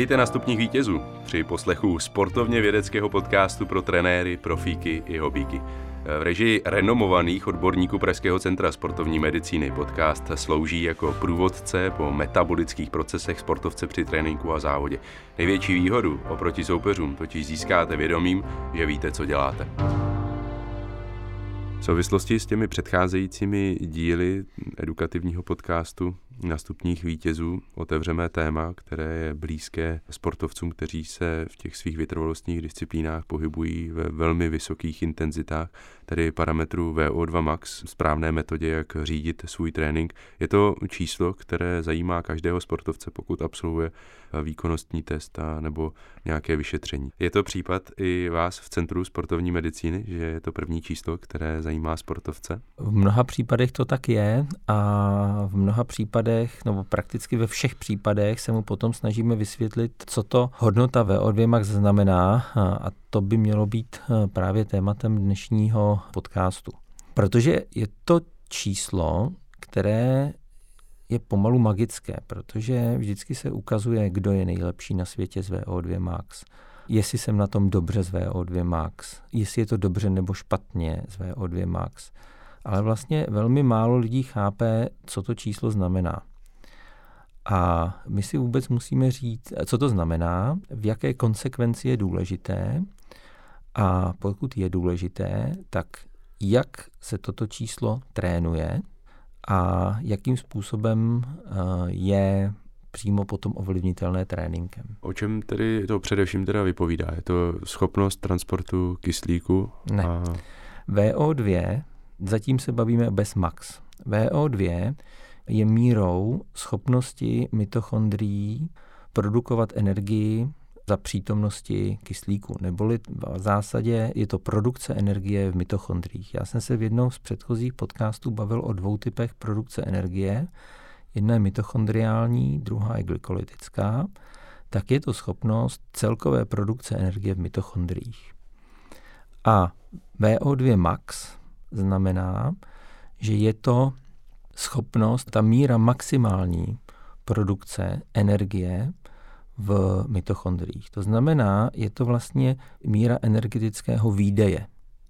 Vítejte na stupních vítězů při poslechu sportovně vědeckého podcastu pro trenéry, profíky i hobíky. V režii renomovaných odborníků Pražského centra sportovní medicíny podcast slouží jako průvodce po metabolických procesech sportovce při tréninku a závodě. Největší výhodu oproti soupeřům totiž získáte vědomím, že víte, co děláte. V souvislosti s těmi předcházejícími díly edukativního podcastu na stupních vítězů otevřeme téma, které je blízké sportovcům, kteří se v těch svých vytrvalostních disciplínách pohybují ve velmi vysokých intenzitách, tedy parametru VO2 max, správné metodě, jak řídit svůj trénink. Je to číslo, které zajímá každého sportovce, pokud absolvuje výkonnostní test a nebo nějaké vyšetření. Je to případ i vás v Centru sportovní medicíny, že je to první číslo, které zajímá sportovce? V mnoha případech to tak je a v mnoha případech, nebo prakticky ve všech případech se mu potom snažíme vysvětlit, co to hodnota VO2 max znamená a to by mělo být právě tématem dnešního podcastu. Protože je to číslo, které je pomalu magické, protože vždycky se ukazuje, kdo je nejlepší na světě z VO2 max. Jestli jsem na tom dobře z VO2 max, jestli je to dobře nebo špatně z VO2 max. Ale vlastně velmi málo lidí chápe, co to číslo znamená. A my si vůbec musíme říct, co to znamená, v jaké konsekvenci je důležité a pokud je důležité, tak jak se toto číslo trénuje, a jakým způsobem eh, je přímo potom ovlivnitelné tréninkem. O čem tedy to především teda vypovídá? Je to schopnost transportu kyslíku? Ne. A... VO2, zatím se bavíme bez max. VO2 je mírou schopnosti mitochondrií produkovat energii za přítomnosti kyslíku, neboli v zásadě je to produkce energie v mitochondriích. Já jsem se v jednou z předchozích podcastů bavil o dvou typech produkce energie. Jedna je mitochondriální, druhá je glykolytická. Tak je to schopnost celkové produkce energie v mitochondriích. A VO2 max znamená, že je to schopnost, ta míra maximální produkce energie v mitochondriích. To znamená, je to vlastně míra energetického výdeje.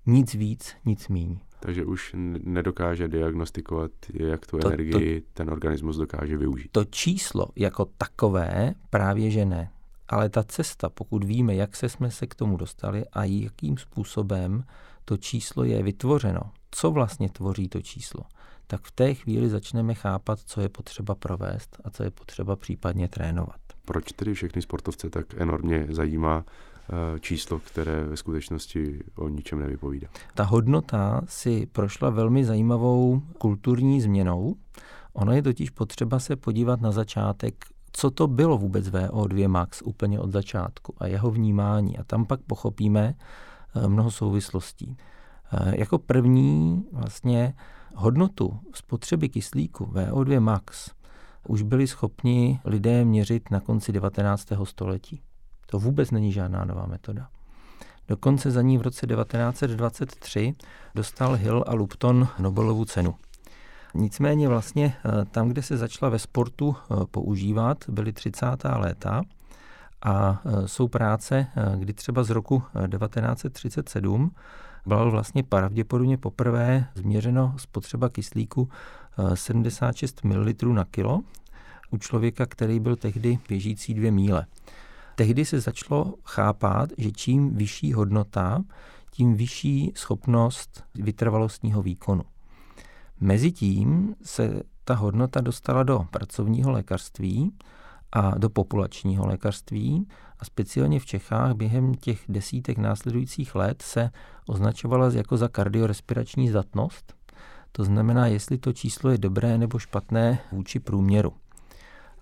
Nic víc, nic míň. Takže už nedokáže diagnostikovat, jak tu to, energii to, ten organismus dokáže využít. To číslo jako takové právě že ne. Ale ta cesta, pokud víme, jak se jsme se k tomu dostali a jakým způsobem to číslo je vytvořeno, co vlastně tvoří to číslo, tak v té chvíli začneme chápat, co je potřeba provést a co je potřeba případně trénovat. Proč tedy všechny sportovce tak enormně zajímá eh, číslo, které ve skutečnosti o ničem nevypovídá? Ta hodnota si prošla velmi zajímavou kulturní změnou. Ono je totiž potřeba se podívat na začátek, co to bylo vůbec VO2 max úplně od začátku a jeho vnímání. A tam pak pochopíme mnoho souvislostí. Eh, jako první vlastně hodnotu spotřeby kyslíku VO2 max už byli schopni lidé měřit na konci 19. století. To vůbec není žádná nová metoda. Dokonce za ní v roce 1923 dostal Hill a Lupton Nobelovu cenu. Nicméně vlastně eh, tam, kde se začala ve sportu eh, používat, byly 30. léta a eh, jsou práce, kdy třeba z roku 1937 bylo vlastně pravděpodobně poprvé změřeno spotřeba kyslíku 76 ml na kilo u člověka, který byl tehdy běžící dvě míle. Tehdy se začalo chápat, že čím vyšší hodnota, tím vyšší schopnost vytrvalostního výkonu. Mezitím se ta hodnota dostala do pracovního lékařství a do populačního lékařství a speciálně v Čechách během těch desítek následujících let se označovala jako za kardiorespirační zdatnost. To znamená, jestli to číslo je dobré nebo špatné vůči průměru.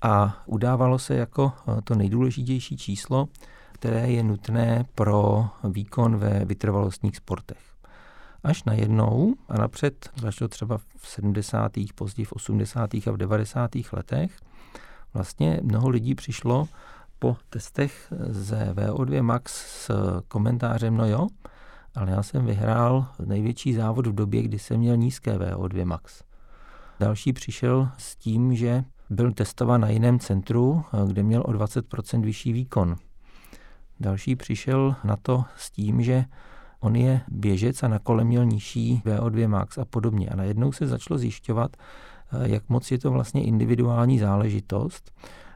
A udávalo se jako eh, to nejdůležitější číslo, které je nutné pro výkon ve vytrvalostních sportech. Až najednou a napřed, začalo třeba v 70. později v 80. a v 90. letech, vlastně mnoho lidí přišlo po testech ze VO2 Max s komentářem, no jo, ale já jsem vyhrál největší závod v době, kdy jsem měl nízké VO2 max. Další přišel s tím, že byl testován na jiném centru, kde měl o 20% vyšší výkon. Další přišel na to s tím, že on je běžec a na kole měl nižší VO2 max a podobně. A najednou se začalo zjišťovat, jak moc je to vlastně individuální záležitost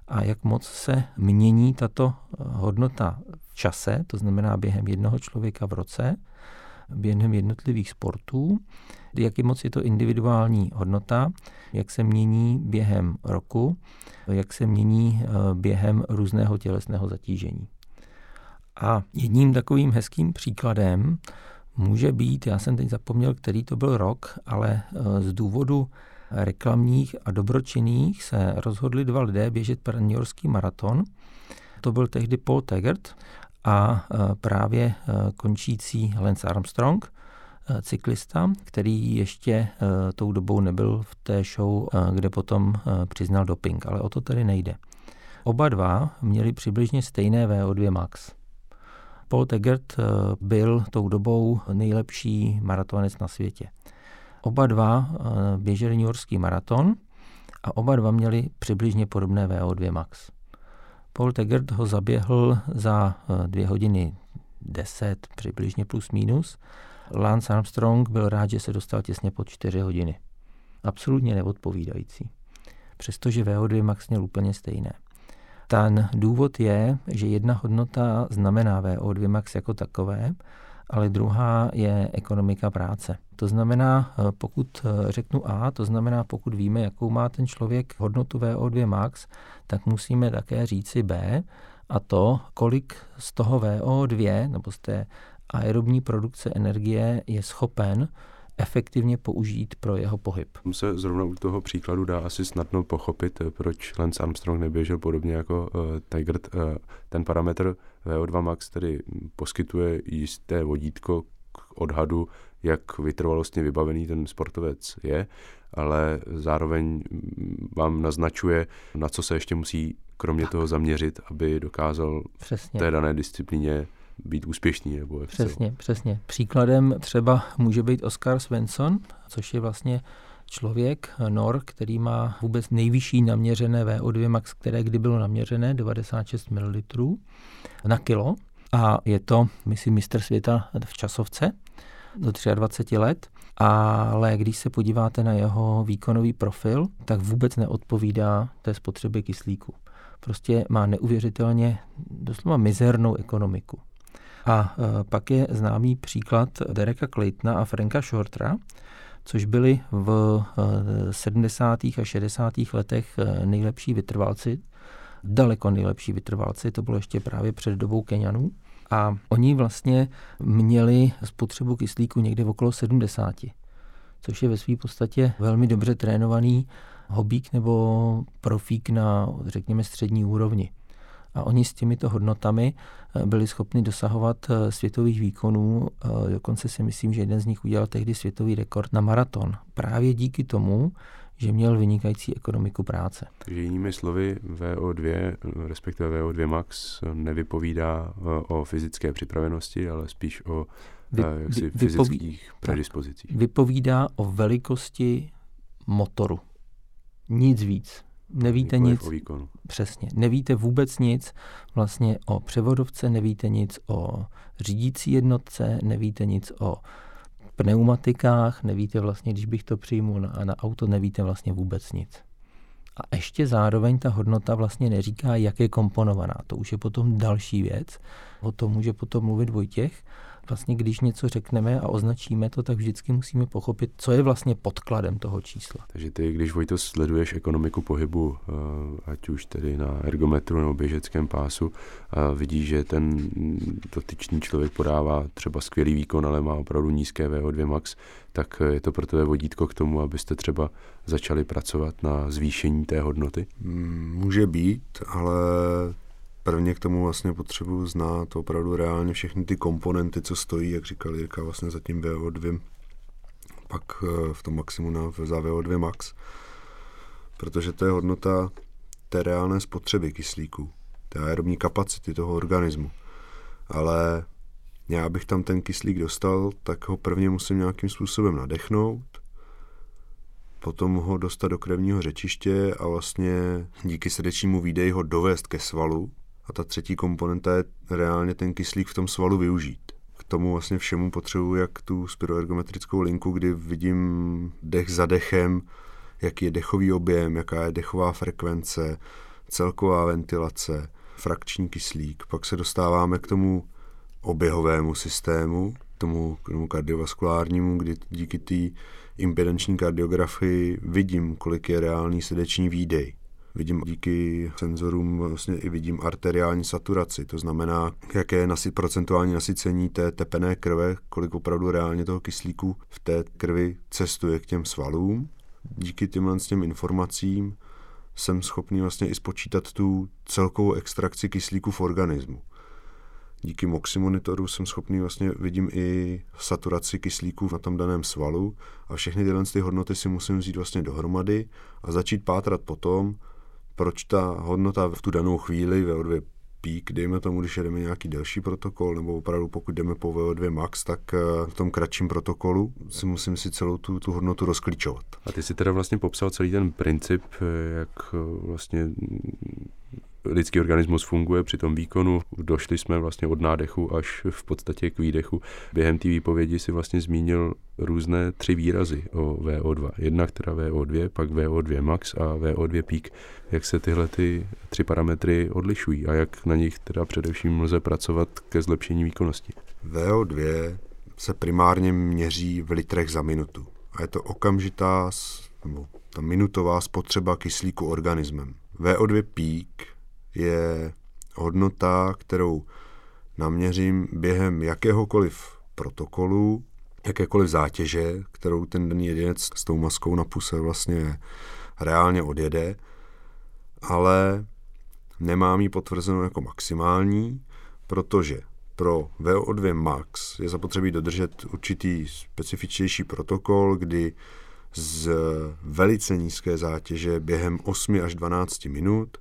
a jak moc se mění tato hodnota v čase, to znamená během jednoho člověka v roce, během jednotlivých sportů, jak je moc je to individuální hodnota, jak se mění během roku, jak se mění eh, během různého tělesného zatížení. A jedním takovým hezkým příkladem může být, já jsem teď zapomněl, který to byl rok, ale eh, z důvodu reklamních a dobročinných se rozhodli dva lidé běžet New Yorkský maraton. To byl tehdy Paul Taggart a e, právě e, končící Lance Armstrong, e, cyklista, který ještě tou dobou nebyl v té show, kde potom přiznal doping, ale o to tady nejde. Oba dva měli přibližně stejné VO2 max. Paul Taggart byl tou dobou nejlepší maratonec na světě. Oba dva běželi New Yorkský maraton a oba dva měli přibližně podobné VO2 max. Paul Tegert ho zaběhl za eh, dvě hodiny 10, přibližně plus minus. Lance Armstrong byl rád, že se dostal těsně pod 4 hodiny. Absolutně neodpovídající. Přestože VO2 max měl úplně stejné. Ten důvod je, že jedna hodnota znamená VO2 max jako takové, ale druhá je ekonomika práce. To znamená, eh, pokud eh, řeknu A, to znamená, pokud víme, jakou má ten člověk hodnotu VO2 max, tak musíme také říci B, a to, kolik z toho VO2 nebo z té aerobní produkce energie je schopen efektivně použít pro jeho pohyb. Se zrovna u toho příkladu dá asi snadno pochopit, eh, proč Lance Armstrong neběžel podobně jako uh, Tiger. Uh, ten parametr VO2 max tedy poskytuje jisté vodítko k odhadu, jak vytrvalostně vybavený ten sportovec je, ale zároveň vám naznačuje, na co se ještě musí kromě tak. toho zaměřit, aby dokázal Přesně. v té dané disciplíně být úspěšný. Nebo jak přesně, se... přesně. Příkladem třeba může být Oscar Svensson, což je vlastně člověk, Nor, který má vůbec nejvyšší naměřené VO2 max, které kdy bylo naměřené, 96 ml na kilo. A je to, myslím, mistr světa v časovce do 23 let. Ale když se podíváte na jeho výkonový profil, tak vůbec neodpovídá té spotřebě kyslíku. Prostě má neuvěřitelně doslova mizernou ekonomiku. A e, pak je známý příklad Dereka Claytona a Franka Shortera, což byli v 70. E, a 60. letech e, nejlepší vytrvalci, daleko nejlepší vytrvalci, to bylo ještě právě před dobou Kenianů. A oni vlastně měli spotřebu kyslíku někde v okolo 70, což je ve své podstatě velmi dobře trénovaný hobík nebo profík na, řekněme, střední úrovni. A oni s těmito hodnotami eh, byli schopni dosahovat eh, světových výkonů. Eh, dokonce si myslím, že jeden z nich udělal tehdy světový rekord na maraton. Právě díky tomu, že měl vynikající ekonomiku práce. Takže jinými slovy, VO2, respektive VO2 max, nevypovídá o fyzické připravenosti, ale spíš o vy, jaksi vy, fyzických predispozicích. Vypovídá o velikosti motoru. Nic víc nevíte Nikoliv nic. O výkonu. Přesně. Nevíte vůbec nic vlastně o převodovce, nevíte nic o řídící jednotce, nevíte nic o pneumatikách, nevíte vlastně, když bych to přijmu na, na auto, nevíte vlastně vůbec nic. A ještě zároveň ta hodnota vlastně neříká, jak je komponovaná. To už je potom další věc. O tom může potom mluvit Vojtěch vlastně když něco řekneme a označíme to, tak vždycky musíme pochopit, co je vlastně podkladem toho čísla. Takže ty, když Vojto sleduješ ekonomiku pohybu, eh, ať už tedy na ergometru nebo běžeckém pásu, a vidíš, že ten dotyčný člověk podává třeba skvělý výkon, ale má opravdu nízké VO2 max, tak je to pro tebe vodítko k tomu, abyste třeba začali pracovat na zvýšení té hodnoty? Mm, může být, ale prvně k tomu vlastně potřebuji znát opravdu reálně všechny ty komponenty, co stojí, jak říkal Jirka, vlastně za tím VO2, pak eh, v tom maximu na, za VO2 max, protože to je hodnota té reálné spotřeby kyslíku, té aerobní kapacity toho organismu. Ale já bych tam ten kyslík dostal, tak ho prvně musím nějakým způsobem nadechnout, potom ho dostat do krevního řečiště a vlastně díky srdečnímu výdeji ho dovést ke svalu. A ta třetí komponenta je reálně ten kyslík v tom svalu využít. K tomu vlastně všemu potřebuji jak tu spiroergometrickou linku, kdy vidím dech za dechem, jaký je dechový objem, jaká je dechová frekvence, celková ventilace, frakční kyslík. Pak se dostáváme k tomu oběhovému systému, tomu, k tomu kardiovaskulárnímu, kdy díky té impedanční kardiografii vidím, kolik je reálný srdeční výdej. Vidím díky senzorům vlastně i vidím arteriální saturaci, to znamená, jaké je nasi, procentuální nasycení té tepené krve, kolik opravdu reálně toho kyslíku v té krvi cestuje k těm svalům. Díky těmhle těm informacím jsem schopný vlastně i spočítat tu celkovou extrakci kyslíku v organismu díky MOXI monitoru jsem schopný vlastně vidím i saturaci kyslíku na tom daném svalu a všechny tyhle ty hodnoty si musím vzít vlastně dohromady a začít pátrat potom, proč ta hodnota v tu danou chvíli VO2 pík, dejme tomu, když jedeme nějaký delší protokol, nebo opravdu pokud jdeme po VO2 max, tak eh, v tom kratším protokolu si musím si celou tu, tu hodnotu rozklíčovat. A ty si teda vlastně popsal celý ten princip, eh, jak eh, vlastně lidský organismus funguje při tom výkonu. Došli jsme vlastně od nádechu až v podstatě k výdechu. Během té výpovědi si vlastně zmínil různé tři výrazy o VO2. Jedna, která VO2, pak VO2 max a VO2 peak. Jak se tyhle ty tři parametry odlišují a jak na nich teda především lze pracovat ke zlepšení výkonnosti? VO2 se primárně měří v litrech za minutu. A je to okamžitá nebo ta minutová spotřeba kyslíku organismem. VO2 peak je hodnota, kterou naměřím během jakéhokoliv protokolu, jakékoliv zátěže, kterou ten daný jedinec s tou maskou na puse vlastně reálně odjede, ale nemám ji potvrzenou jako maximální, protože pro VO2 max je zapotřebí dodržet určitý specifičtější protokol, kdy z velice nízké zátěže během 8 až 12 minut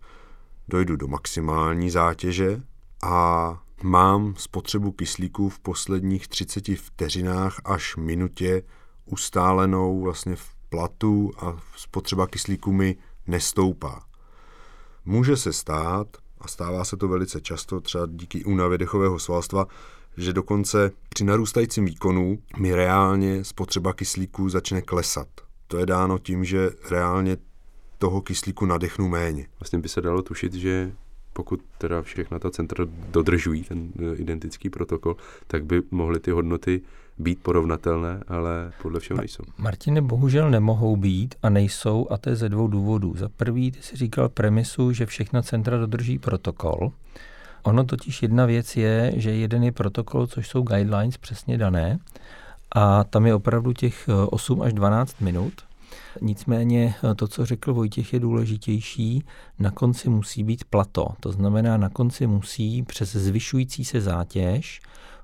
dojdu do maximální zátěže a mám spotřebu kyslíku v posledních 30 vteřinách až minutě ustálenou vlastně v platu a spotřeba kyslíku mi nestoupá. Může se stát, a stává se to velice často, třeba díky únavě dechového svalstva, že dokonce při narůstajícím výkonu mi reálně spotřeba kyslíku začne klesat. To je dáno tím, že reálně toho kyslíku nadechnu méně. Vlastně by se dalo tušit, že pokud teda všechna ta centra dodržují ten e, identický protokol, tak by mohly ty hodnoty být porovnatelné, ale podle všeho nejsou. Martine, bohužel nemohou být a nejsou a to je ze dvou důvodů. Za prvý, ty jsi říkal premisu, že všechna centra dodrží protokol. Ono totiž jedna věc je, že jeden je protokol, což jsou guidelines přesně dané, a tam je opravdu těch 8 e, až 12 minut, Nicméně eh, to, co řekl Vojtěch, je důležitější. Na konci musí být plato. To znamená, na konci musí přes zvyšující se zátěž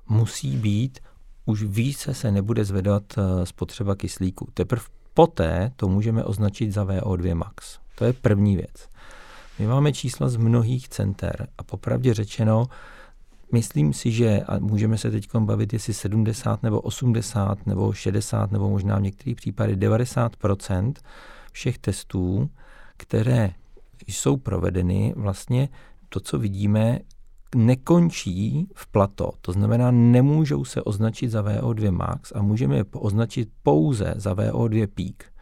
musí být už více se nebude zvedat eh, spotřeba kyslíku. Teprve poté to můžeme označit za VO2 max. To je první věc. My máme čísla z mnohých center a popravdě řečeno, Myslím si, že a můžeme se teď bavit, jestli 70 nebo 80 nebo 60 nebo možná v některých případech 90% všech testů, které jsou provedeny, vlastně to, co vidíme, nekončí v plato. To znamená, nemůžou se označit za VO2 max a můžeme je označit pouze za VO2 peak.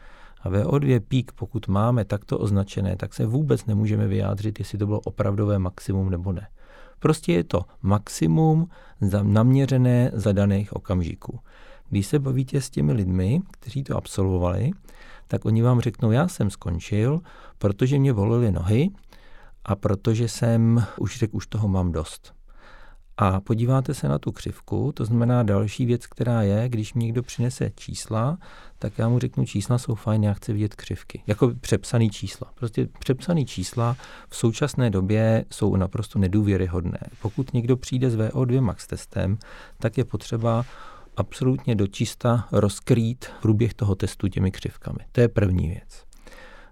A VO2 peak, pokud máme takto označené, tak se vůbec nemůžeme vyjádřit, jestli to bylo opravdové maximum nebo ne. Prostě je to maximum naměřené za daných okamžiků. Když se bavíte s těmi lidmi, kteří to absolvovali, tak oni vám řeknou, já jsem skončil, protože mě volily nohy a protože jsem už řekl, už toho mám dost a podíváte se na tu křivku, to znamená další věc, která je, když mi někdo přinese čísla, tak já mu řeknu, čísla jsou fajn, já chci vidět křivky. Jako přepsaný čísla. Prostě přepsaný čísla v současné době jsou naprosto nedůvěryhodné. Pokud někdo přijde s VO2 max testem, tak je potřeba absolutně dočista rozkrýt průběh toho testu těmi křivkami. To je první věc.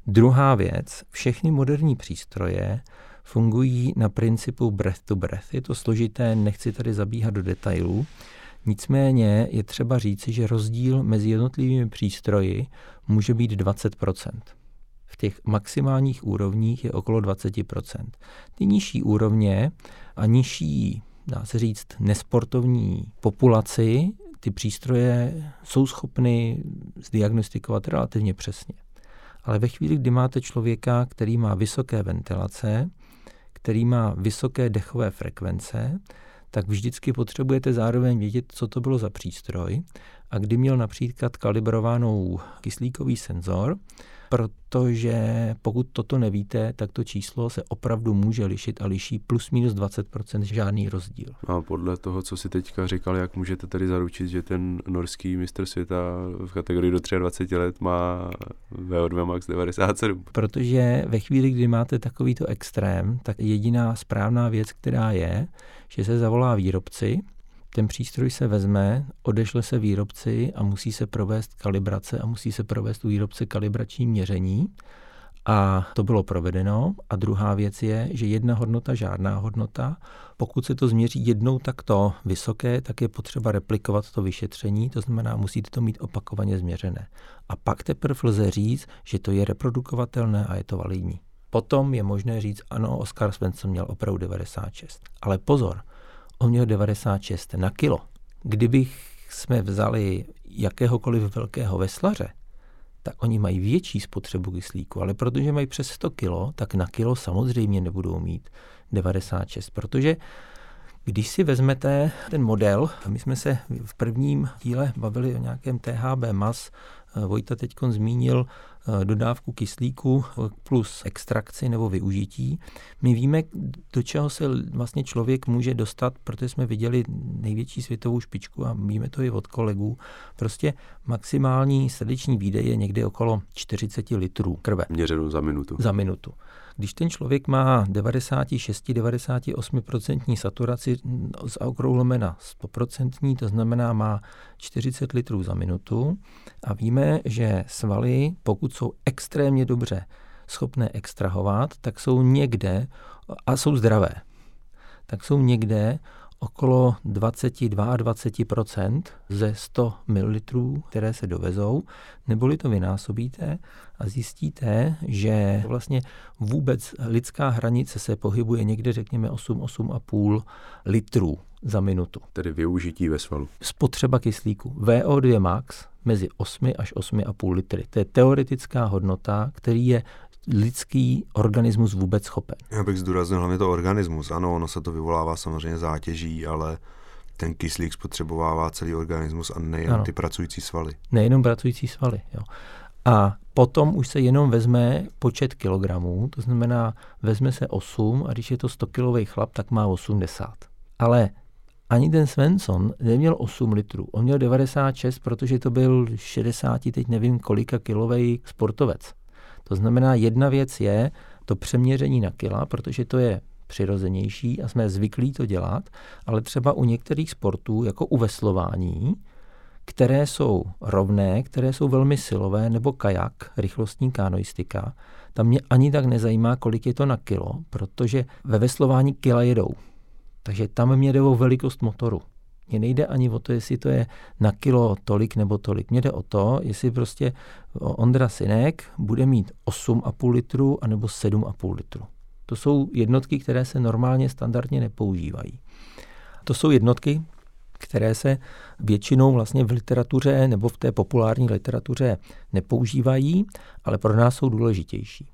Druhá věc, všechny moderní přístroje fungují na principu breath to breath. Je to složité, nechci tady zabíhat do detailů. Nicméně je třeba říci, že rozdíl mezi jednotlivými přístroji může být 20% v těch maximálních úrovních je okolo 20% Ty nižší úrovně a nižší, dá se říct, nesportovní populaci ty přístroje jsou schopny zdiagnostikovat relativně přesně. Ale ve chvíli, kdy máte člověka, který má vysoké ventilace, který má vysoké dechové frekvence, tak vždycky potřebujete zároveň vědět, co to bylo za přístroj a kdy měl například kalibrovanou kyslíkový senzor, protože pokud toto nevíte, tak to číslo se opravdu může lišit a liší plus minus 20% žádný rozdíl. A podle toho, co si teďka říkal, jak můžete tedy zaručit, že ten norský mistr světa v kategorii do 23 let má VO2 max 97? Protože ve chvíli, kdy máte takovýto extrém, tak jediná správná věc, která je, že se zavolá výrobci, ten přístroj se vezme, odešle se výrobci a musí se provést kalibrace a musí se provést u výrobce kalibrační měření. A to bylo provedeno. A druhá věc je, že jedna hodnota, žádná hodnota. Pokud se to změří jednou takto vysoké, tak je potřeba replikovat to vyšetření, to znamená, musíte to mít opakovaně změřené. A pak teprve lze říct, že to je reprodukovatelné a je to validní. Potom je možné říct, ano, Oscar Svensson měl opravdu 96. Ale pozor, on měl 96 na kilo. Kdybych jsme vzali jakéhokoliv velkého veslaře, tak oni mají větší spotřebu kyslíku, ale protože mají přes 100 kilo, tak na kilo samozřejmě nebudou mít 96, protože když si vezmete ten model, my jsme se v prvním díle bavili o nějakém THB mas, Vojta teď zmínil Eh, dodávku kyslíku plus extrakci nebo využití. My víme, do čeho se vlastně člověk může dostat, protože jsme viděli největší světovou špičku a víme to i od kolegů. Prostě maximální srdeční výdej je někdy okolo 40 litrů krve. Měřeno za minutu. Za minutu. Když ten člověk má 96-98% saturaci zaokrouhleme na 100%, to znamená má 40 litrů za minutu a víme, že svaly, pokud jsou extrémně dobře schopné extrahovat, tak jsou někde a jsou zdravé, tak jsou někde okolo 20-22% ze 100 ml, které se dovezou, neboli to vynásobíte a zjistíte, že vlastně vůbec lidská hranice se pohybuje někde, řekněme, 8-8,5 litrů za minutu. Tedy využití ve svalu. Spotřeba kyslíku. VO2 max mezi 8 až 8,5 litry. To je teoretická hodnota, který je lidský organismus vůbec schopen. Já bych zdůraznil hlavně to organismus. Ano, ono se to vyvolává samozřejmě zátěží, ale ten kyslík spotřebovává celý organismus a nejen ano. ty pracující svaly. Nejenom pracující svaly, jo. A potom už se jenom vezme počet kilogramů, to znamená, vezme se 8 a když je to 100 kilový chlap, tak má 80. Ale ani ten Svensson neměl 8 litrů, on měl 96, protože to byl 60, teď nevím kolika kilový sportovec. To znamená, jedna věc je to přeměření na kila, protože to je přirozenější a jsme zvyklí to dělat, ale třeba u některých sportů, jako u veslování, které jsou rovné, které jsou velmi silové, nebo kajak, rychlostní kanoistika, tam mě ani tak nezajímá, kolik je to na kilo, protože ve veslování kila jedou. Takže tam mě jde o velikost motoru. Mně nejde ani o to, jestli to je na kilo tolik nebo tolik. Mně jde o to, jestli prostě Ondra Synek bude mít 8,5 litru anebo 7,5 litru. To jsou jednotky, které se normálně standardně nepoužívají. To jsou jednotky, které se většinou vlastně v literatuře nebo v té populární literatuře nepoužívají, ale pro nás jsou důležitější.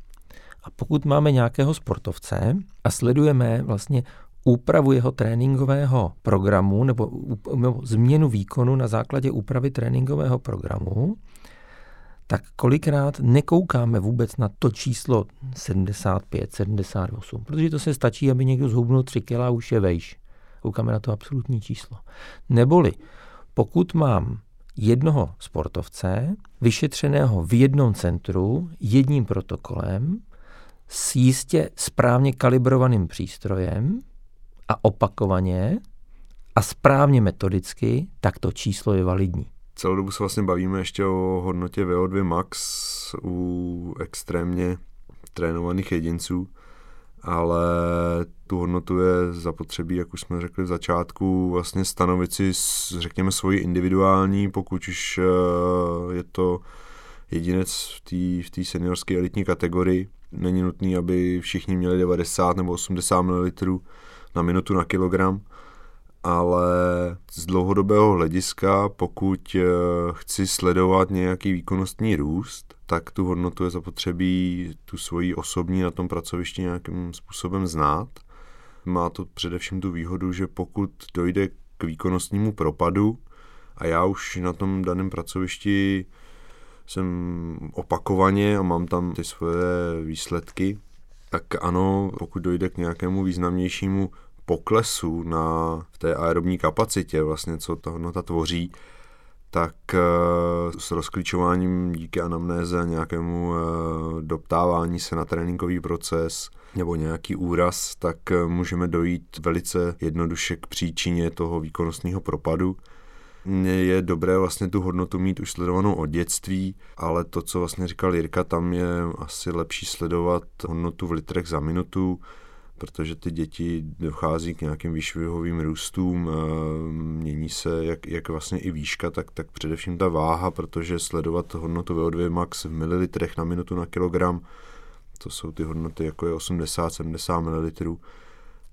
A pokud máme nějakého sportovce a sledujeme vlastně úpravu jeho tréninkového programu nebo, nebo změnu výkonu na základě úpravy tréninkového programu, tak kolikrát nekoukáme vůbec na to číslo 75, 78, protože to se stačí, aby někdo zhubnul 3 kg a už je vejš. Koukáme na to absolutní číslo. Neboli, pokud mám jednoho sportovce, vyšetřeného v jednom centru, jedním protokolem, s jistě správně kalibrovaným přístrojem, a opakovaně a správně metodicky, tak to číslo je validní. Celou dobu se vlastně bavíme ještě o hodnotě VO2 max u extrémně trénovaných jedinců, ale tu hodnotu je zapotřebí, jak už jsme řekli v začátku, vlastně stanovit si, řekněme, svoji individuální, pokud už eh, je to jedinec v té v seniorské elitní kategorii. Není nutný, aby všichni měli 90 nebo 80 ml na minutu na kilogram, ale z dlouhodobého hlediska, pokud eh, chci sledovat nějaký výkonnostní růst, tak tu hodnotu je zapotřebí tu svoji osobní na tom pracovišti nějakým způsobem znát. Má to především tu výhodu, že pokud dojde k výkonnostnímu propadu a já už na tom daném pracovišti jsem opakovaně a mám tam ty svoje výsledky, tak ano, pokud dojde k nějakému významnějšímu poklesu na v té aerobní kapacitě, vlastně co ta hodnota tvoří, tak eh, s rozklíčováním díky anamnéze a nějakému eh, doptávání se na tréninkový proces nebo nějaký úraz, tak eh, můžeme dojít velice jednoduše k příčině toho výkonnostního propadu. Je dobré vlastně tu hodnotu mít už sledovanou od dětství, ale to, co vlastně říkal Jirka, tam je asi lepší sledovat hodnotu v litrech za minutu, protože ty děti dochází k nějakým výšvihovým růstům, mění se jak, jak vlastně i výška, tak, tak především ta váha, protože sledovat hodnotu VO2 max v mililitrech na minutu na kilogram, to jsou ty hodnoty jako je 80-70 ml,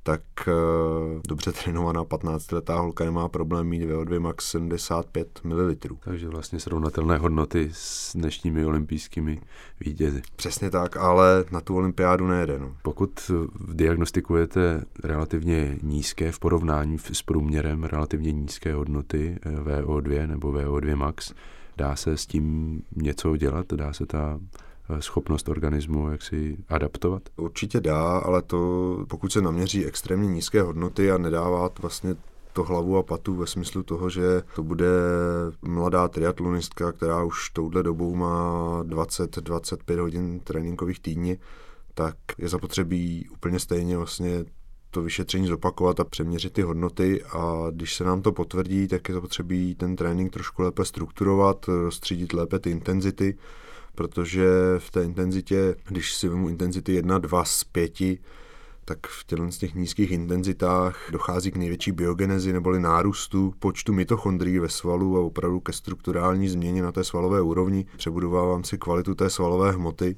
tak uh, dobře trénovaná 15-letá holka nemá problém mít VO2 max 75 ml. Takže vlastně srovnatelné hodnoty s dnešními olympijskými vítězi. Přesně tak, ale na tu olympiádu nejede. No. Pokud diagnostikujete relativně nízké v porovnání s průměrem relativně nízké hodnoty eh, VO2 nebo VO2 max, dá se s tím něco dělat? Dá se ta Eh, schopnost organismu jak si adaptovat? Určitě dá, ale to pokud se naměří extrémně nízké hodnoty a nedává vlastně to hlavu a patu ve smyslu toho, že to bude mladá triatlonistka, která už touhle dobou má 20-25 hodin tréninkových týdně, tak je zapotřebí úplně stejně vlastně to vyšetření zopakovat a přeměřit ty hodnoty a když se nám to potvrdí, tak je zapotřebí ten trénink trošku lépe strukturovat, rozstřídit lépe ty intenzity, protože v té intenzitě, když si vezmu intenzity 1, 2 z 5, tak v z těch nízkých intenzitách dochází k největší biogenezi neboli nárůstu počtu mitochondrií ve svalu a opravdu ke strukturální změně na té svalové úrovni. Přebudovávám si kvalitu té svalové hmoty,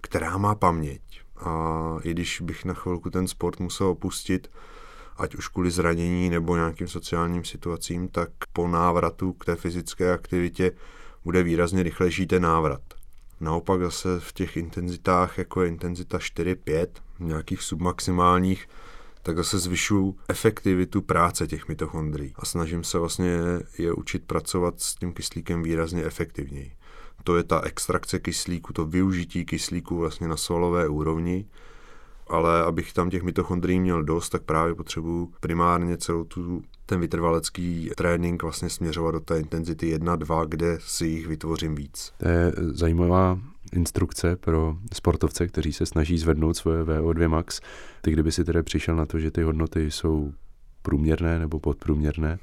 která má paměť. A i když bych na chvilku ten sport musel opustit, ať už kvůli zranění nebo nějakým sociálním situacím, tak po návratu k té fyzické aktivitě bude výrazně rychlejší ten návrat. Naopak zase v těch intenzitách, jako je intenzita 4-5, nějakých submaximálních, tak zase zvyšuju efektivitu práce těch mitochondrií a snažím se vlastně je učit pracovat s tím kyslíkem výrazně efektivněji. To je ta extrakce kyslíku, to využití kyslíku vlastně na svalové úrovni, ale abych tam těch mitochondrií měl dost, tak právě potřebuju primárně celou tu ten vytrvalecký trénink vlastně směřovat do té intenzity 1-2, kde si jich vytvořím víc. To je zajímavá instrukce pro sportovce, kteří se snaží zvednout svoje VO2 max. Ty kdyby si tedy přišel na to, že ty hodnoty jsou průměrné nebo podprůměrné,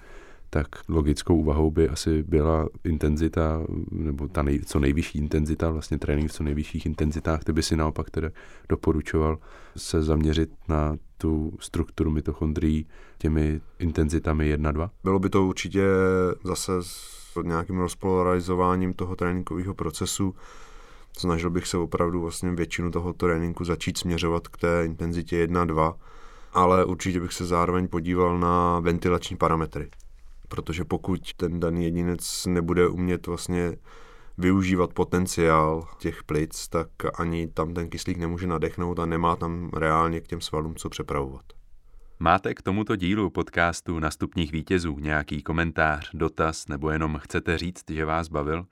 tak logickou úvahou by asi byla intenzita, nebo ta nej, co nejvyšší intenzita, vlastně trénink v co nejvyšších intenzitách, ty by si naopak tedy doporučoval se zaměřit na tu strukturu mitochondrií těmi intenzitami 1-2? Bylo by to určitě zase s nějakým rozpolarizováním toho tréninkového procesu. Snažil bych se opravdu vlastně většinu toho tréninku začít směřovat k té intenzitě 1-2, ale určitě bych se zároveň podíval na ventilační parametry protože pokud ten daný jedinec nebude umět vlastně využívat potenciál těch plic, tak ani tam ten kyslík nemůže nadechnout a nemá tam reálně k těm svalům co přepravovat. Máte k tomuto dílu podcastu na stupních vítězů nějaký komentář, dotaz nebo jenom chcete říct, že vás bavil?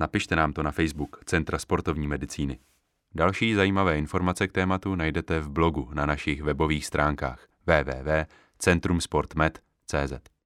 Napište nám to na Facebook Centra sportovní medicíny. Další zajímavé informace k tématu najdete v blogu na našich webových stránkách www.centrumsportmed.cz.